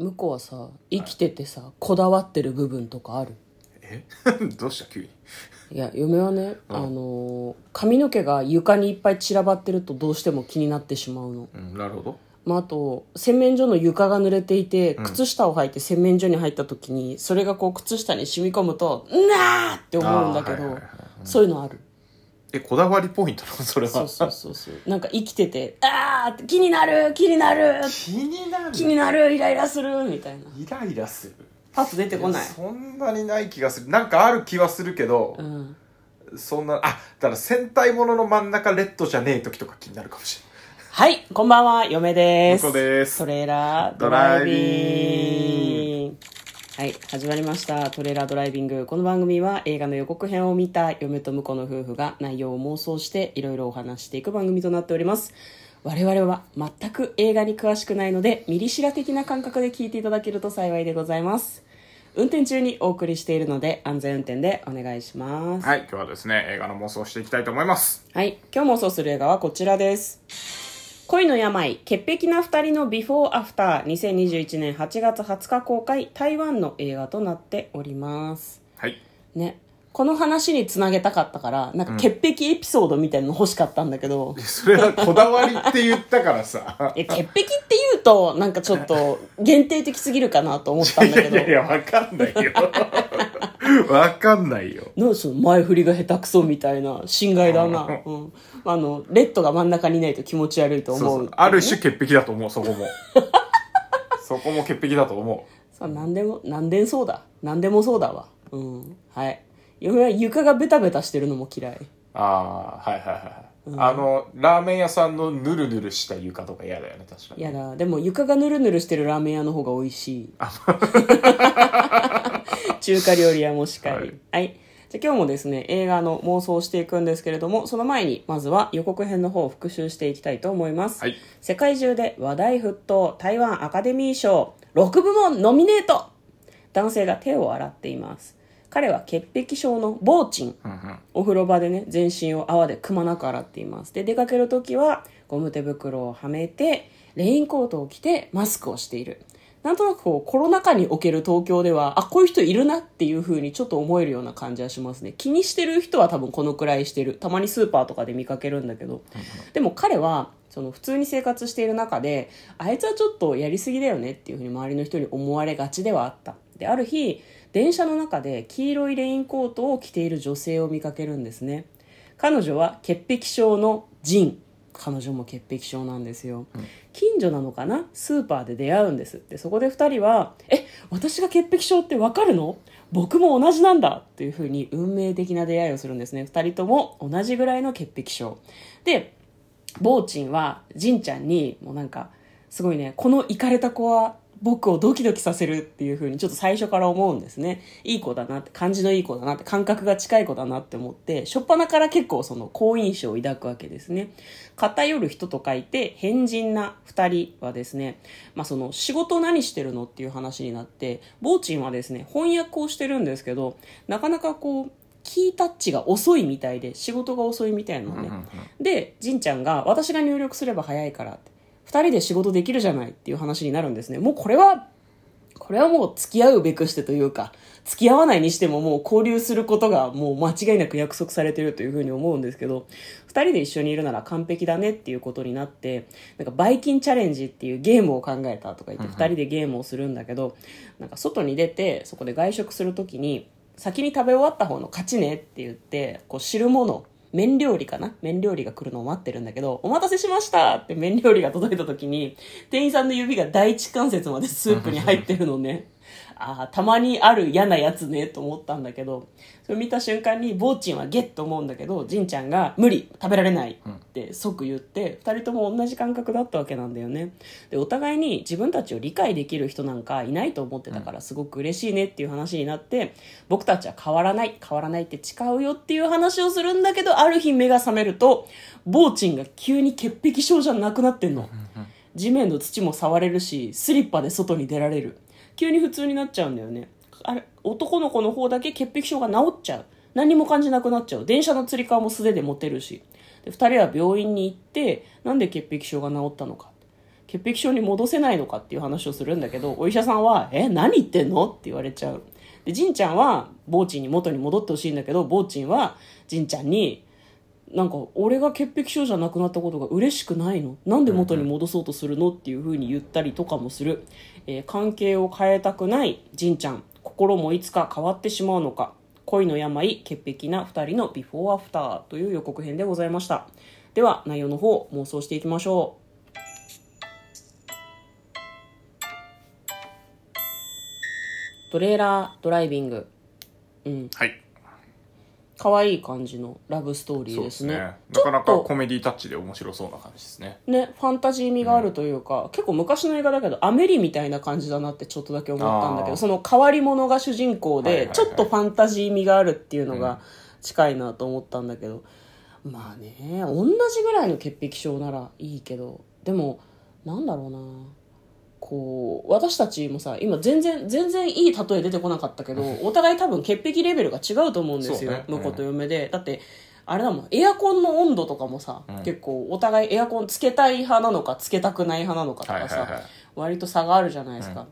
向こうはさ生きててさこだわってる部分とかある？え？どうした？急に。いや嫁はね、あのー髪の毛が床にいっぱい散らばってるとどうしても気になってしまうの、うんなるほど。まあ、あと洗面所の床が濡れていて靴下を履いて洗面所に入った時にそれがこう靴下に染み込むと「なー!」って思うんだけど、あーはいはいはいそういうのある？えこだわりポイントなの？それは。そうそうそうそう。なんか生きてて「あー!」って気になる気になる。気になる？気になるイライラするみたいな。イライラする？パッと出てこない。そんなにない気がする。なんかある気はするけどう、ん。そんなあだから戦隊ものの真ん中レッドじゃねえ時とか気になるかもしれはい、こんばんは、嫁です。向こうです。トレーラードライビング。はい、始まりました。トレーラードライビング。この番組は映画の予告編を見た嫁と婿の夫婦が内容を妄想していろいろお話していく番組となっております。我々は全く映画に詳しくないので、ミリシラ的な感覚で聞いていただけると幸いでございます。運転中にお送りしているので、安全運転でお願いします。はい今日はですね映画の妄想をしていきたいと思いますはい、今日妄想する映画はこちらです。恋の病、潔癖な二人のビフォーアフター、2021年8月20日公開、台湾の映画となっております。はい。ね。この話につなげたかったから、なんか潔癖エピソードみたいなの欲しかったんだけど、それはこだわりって言ったからさ。え潔癖って言うと、なんかちょっと限定的すぎるかなと思ったんいだけど。やい、やわかんないよ わかんないよ。なんでその前振りが下手くそみたいな心外だな。うん。あの、レッドが真ん中にいないと気持ち悪いと思う。そうそう。ある種潔癖だと思うそこも。そこも潔癖だと思そうなんでもなんでもそうだ。なんでもそうだわ。うん。はい。嫁は床がベタベタしてるのも嫌い。うああはいはいはい、あのラーメン屋さんのヌルヌルした床とか嫌だよね確かに。やだ。でも床がヌルヌルしてるラーメン屋の方が美味しい。中華料理屋もしかり。はい。はい、じゃあ今日もですね映画の妄想をしていくんですけれどもその前にまずは予告編の方を復習していきたいと思います、はい。世界中で話題沸騰台湾アカデミー賞6部門ノミネート。男性が手を洗っています彼は潔癖症のボーチン、うんうん。お風呂場でね全身を泡でくまなく洗っています。で出かける時はゴム手袋をはめてレインコートを着てマスクをしている。なんとなくこうコロナ禍における東京ではあこういう人いるなっていう風にちょっと思えるような感じはしますね。気にしてる人は多分このくらいしてる。たまにスーパーとかで見かけるんだけど。でも彼はその普通に生活している中であいつはちょっとやりすぎだよねっていう風に周りの人に思われがちではあった。である日電車の中で黄色いレインコートを着ている女性を見かけるんですね。彼女は潔癖症のジン。彼女も潔癖症なんですよ、近所なのかな？スーパーで出会うんです。でそこで2人は「え私が潔癖症ってわかるの？僕も同じなんだ」っていうふうに運命的な出会いをするんですね。2人とも同じぐらいの潔癖症。でボーチンはジンちゃんにもうなんかすごいねこのイカれた子は僕をドキドキさせるっていう風にちょっと最初から思うんですね。いい子だなって感じのいい子だなって感覚が近い子だなって思って初っ端から結構その好印象を抱くわけですね。偏る人と書いて変人な2人はですね、まあ、その仕事何してるのっていう話になってボーチンはですね翻訳をしてるんですけどなかなかこうキータッチが遅いみたいで仕事が遅いみたいなのね、でじんちゃんが私が入力すれば早いからって2人で仕事できるじゃないっていう話になるんですね。もうこれはこれはもう付き合うべくしてというか付き合わないにしてももう交流することがもう間違いなく約束されてるというふうに思うんですけど2人で一緒にいるなら完璧だねっていうことになってなんかバイキンチャレンジっていうゲームを考えたとか言って2人でゲームをするんだけどなんか外に出てそこで外食する時に先に食べ終わった方の勝ちねって言ってこう汁物麺料理かな？麺料理が来るのを待ってるんだけど、お待たせしましたって麺料理が届いた時に、店員さんの指が第一関節までスープに入ってるのね。ああ、たまにある嫌なやつね、と思ったんだけど、それ見た瞬間に、ボーチンはゲッと思うんだけど、ジンちゃんが無理、食べられないって即言って、二人とも同じ感覚だったわけなんだよね。で、お互いに自分たちを理解できる人なんかいないと思ってたから、すごく嬉しいねっていう話になって、僕たちは変わらない、変わらないって誓うよっていう話をするんだけど、ある日目が覚めると、ボーチンが急に潔癖症じゃなくなってんの。地面の土も触れるし、スリッパで外に出られる。急に普通になっちゃうんだよね。あれ、男の子の方だけ潔癖症が治っちゃう。何も感じなくなっちゃう。電車のつり革も素手で持てるし。で、二人は病院に行って、なんで潔癖症が治ったのか。潔癖症に戻せないのかっていう話をするんだけどお医者さんは「え何言ってんの?」って言われちゃうでじんちゃんはぼーちんに元に戻ってほしいんだけどぼーちんはじんちゃんになんか俺が潔癖症じゃなくなったことが嬉しくないの？なんで元に戻そうとするの？っていう風に言ったりとかもする、えー関係を変えたくないじんちゃん。心もいつか変わってしまうのか？恋の病潔癖な2人のビフォーアフターという予告編でございました。では内容の方妄想していきましょう。トレーラードライビング。うん。はい。可愛い感じのラブストーリーですすね。ちょっとなかなかコメディタッチで面白そうな感じですね。ね、ファンタジー味があるというか、結構昔の映画だけどアメリみたいな感じだなってちょっとだけ思ったんだけどその変わり者が主人公はいはいはい。でちょっとファンタジー味があるっていうのが近いなと思ったんだけど、まあね同じぐらいの潔癖症ならいいけどでもなんだろうなこう私たちもさ今全然全然いい例え出てこなかったけどお互い多分潔癖レベルが違うと思うんですよ、ね。婿と嫁で。だってあれだもんエアコンの温度とかもさ、結構お互いエアコンつけたい派なのかつけたくない派なのかとかさ、はいはいはい。割と差があるじゃないですか、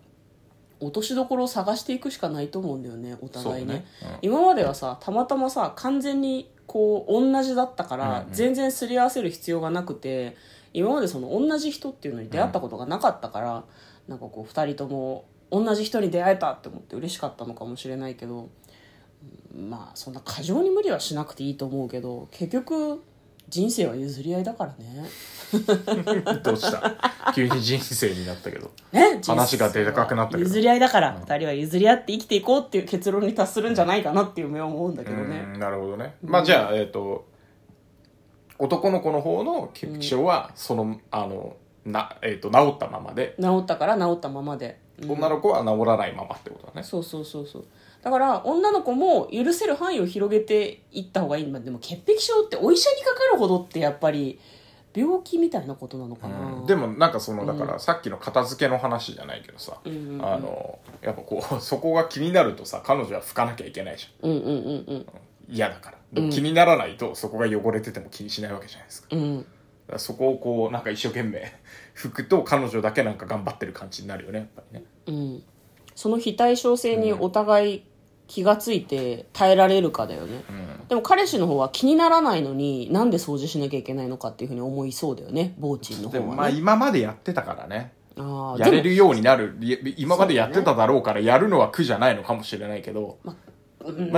落としどころを探していくしかないと思うんだよねお互いね。そうね。うん。今まではさたまたまさ完全にこう同じだったから、全然すり合わせる必要がなくて今までその同じ人っていうのに出会ったことがなかったから、なんかこう2人とも同じ人に出会えたって思って嬉しかったのかもしれないけどうんまあそんな過剰に無理はしなくていいと思うけど結局人生は譲り合いだからね。どうした？急に人生になったけど。ね？話がでかくなったけど。譲り合いだから2人は譲り合って生きていこうっていう結論に達するんじゃないかなっていう目を思うんだけどね。うんなるほどね。まあじゃあえっ、と男の子の方の潔癖症はその、あのな、えっと治ったままで、治ったから治ったままで、うん。女の子は治らないままってことだね。そうそうそうそう。だから女の子も許せる範囲を広げていった方がいい。まあでも潔癖症ってお医者にかかるほどってやっぱり病気みたいなことなのかな、うん。でもなんかそのだからさっきの片付けの話じゃないけどさ、んうんうん。あのやっぱこうそこが気になるとさ彼女は拭かなきゃいけないじゃん。うんうんうんうん。嫌だからでも気にならないとそこが汚れてても気にしないわけじゃないですか。うん。そこをこうなんか一生懸命 拭くと彼女だけなんか頑張ってる感じになるよねやっぱりね。うん。その非対称性にお互い気がついて耐えられるかだよね、でも彼氏の方は気にならないのになんで掃除しなきゃいけないのかっていうふうに思いそうだよねボーチンのでもまあ今までやってたからね。あーやれるようになる。い今までやってただろうからやるのは苦じゃないのかもしれないけど、ま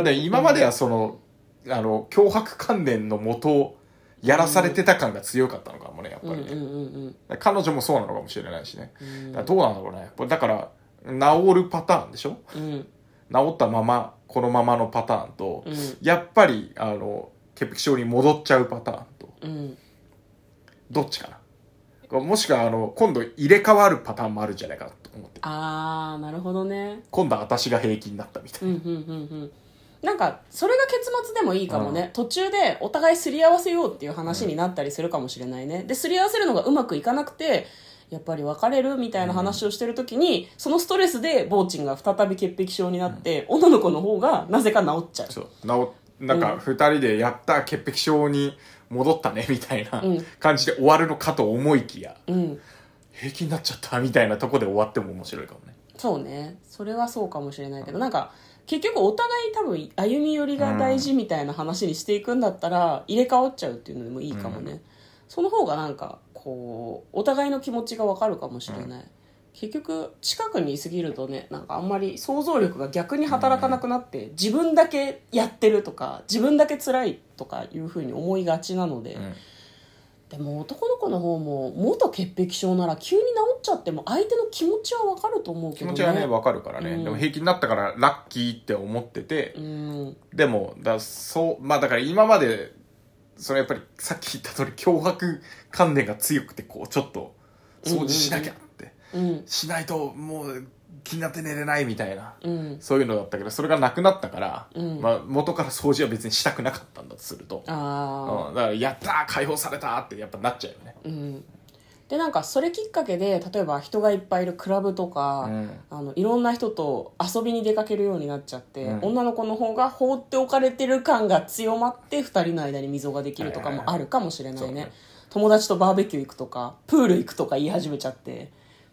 あ、でも今まではそのあの脅迫観念のもとやらされてた感が強かったのかもねやっぱりね、うんうんうん彼女もそうなのかもしれないしね、どうなんだろうね。だから治るパターンでしょ？うん。治ったままこのままのパターンと、うん。やっぱりあの潔癖症に戻っちゃうパターンと。うん。どっちかな？もしくはあの今度入れ替わるパターンもあるんじゃないかなと思って。ああなるほどね。今度は私が平気になったみたいな、うんうんうんうん。なんかそれが結末でもいいかもね、途中でお互いすり合わせようっていう話になったりするかもしれないね。ですり合わせるのがうまくいかなくてやっぱり別れるみたいな話をしてる時に、そのストレスでボーチンが再び潔癖症になって、女の子の方がなぜか治っちゃう。そう。治なんか二人でやった潔癖症に戻ったねみたいなうん。感じで終わるのかと思いきや、うん。平気になっちゃったみたいなとこで終わっても面白いかもね。そうね。それはそうかもしれないけどなんか結局お互い多分歩み寄りが大事みたいな話にしていくんだったら入れ替わっちゃうっていうのでもいいかもね、その方がなんかこうお互いの気持ちがわかるかもしれない、結局近くにいすぎるとねなんかあんまり想像力が逆に働かなくなって、自分だけやってるとか自分だけ辛いとかいうふうに思いがちなので、んでも男の子の方も元潔癖症なら急に治っちゃっても相手の気持ちはわかると思うけどね。気持ちはね分かるからね、うん。でも平気になったからラッキーって思ってて、うん。でもだそうまあだから今までそれやっぱりさっき言った通り脅迫観念が強くてこうちょっと掃除しなきゃって、うん。しないともう気になって寝れないみたいな、うん。そういうのだったけどそれがなくなったから、うん。まあ、元から掃除は別にしたくなかったんだとすると、あうん、だからやったー解放されたーってやっぱなっちゃうよね。あうん。でなんかそれきっかけで例えば人がいっぱいいるクラブとか、うん。あのいろんな人と遊びに出かけるようになっちゃって、うん。女の子の方が放っておかれてる感が強まって2人の間に溝ができるとかもあるかもしれないね,、はいはいはい友達とバーベキュー行くとかプール行くとか言い始めちゃって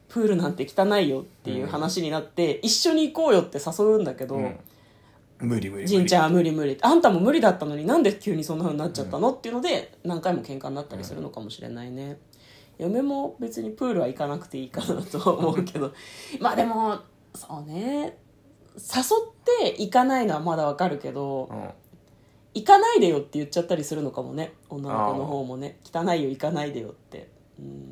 プールなんて汚いよっていう話になって、一緒に行こうよって誘うんだけど、うん。無理無理じんちゃんは無理無理。あんたも無理だったのになんで急にそんな風になっちゃったの、っていうので何回も喧嘩になったりするのかもしれないね、嫁も別にプールは行かなくていいかなとは思うけど。まあでもそうね。誘って行かないのはまだわかるけど、うん。行かないでよって言っちゃったりするのかもね。女の子の方もね。汚いよ行かないでよって、うん、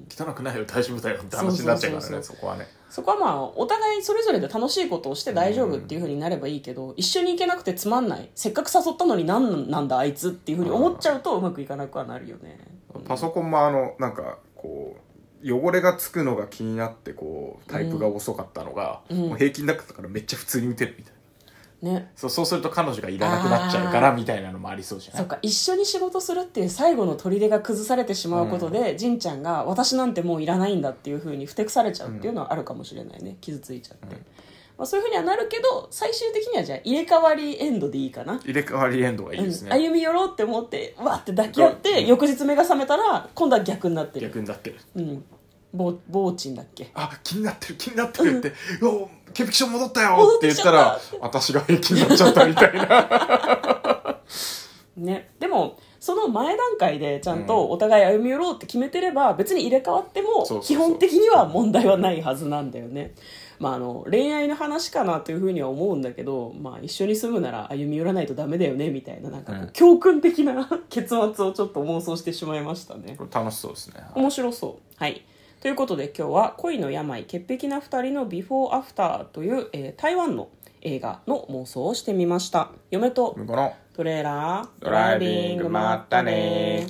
汚くないよ大丈夫だよって話になっちゃうからねそこはね。そこはまあお互いそれぞれで楽しいことをして大丈夫っていうふうになればいいけど、一緒に行けなくてつまんない。せっかく誘ったのに何なんだあいつっていうふうに思っちゃうとうまくいかなくはなるよね、パソコンもあのなんかこう汚れがつくのが気になってこうタイプが遅かったのが、うん。もう平均だったからめっちゃ普通に打てるみたいなね。そうそうすると彼女がいらなくなっちゃうからみたいなのもありそうじゃない？そっか一緒に仕事するっていう最後の砦が崩されてしまうことで、じん。ちゃんが私なんてもういらないんだっていうふうにふてくされちゃうっていうのはあるかもしれないね。傷ついちゃって、まあ、そういうふうにはなるけど最終的にはじゃあ入れ替わりエンドでいいかな。入れ替わりエンドがいいですうん。ね、歩み寄ろうって思ってわーって抱き合って、翌日目が覚めたら今度は逆になってる。逆になってる。うんぼぼうちんだっけ？あ気になってる気になってるって「お潔癖症戻ったよ!」戻って言ったら私が平気になっちゃったみたいな。ね。でもその前段階でちゃんとお互い歩み寄ろうって決めてれば別に入れ替わっても基本的には問題はないはずなんだよね。まああの恋愛の話かなというふうには思うんだけど、まあ、一緒に住むなら歩み寄らないとダメだよねみたいななんか教訓的な 結末をちょっと妄想してしまいましたね。楽しそうですね。面白そう。はいということで今日は恋の病潔癖な2人のビフォーアフターという、えー台湾の映画の妄想をしてみました。嫁とトレーラードドライビングまったね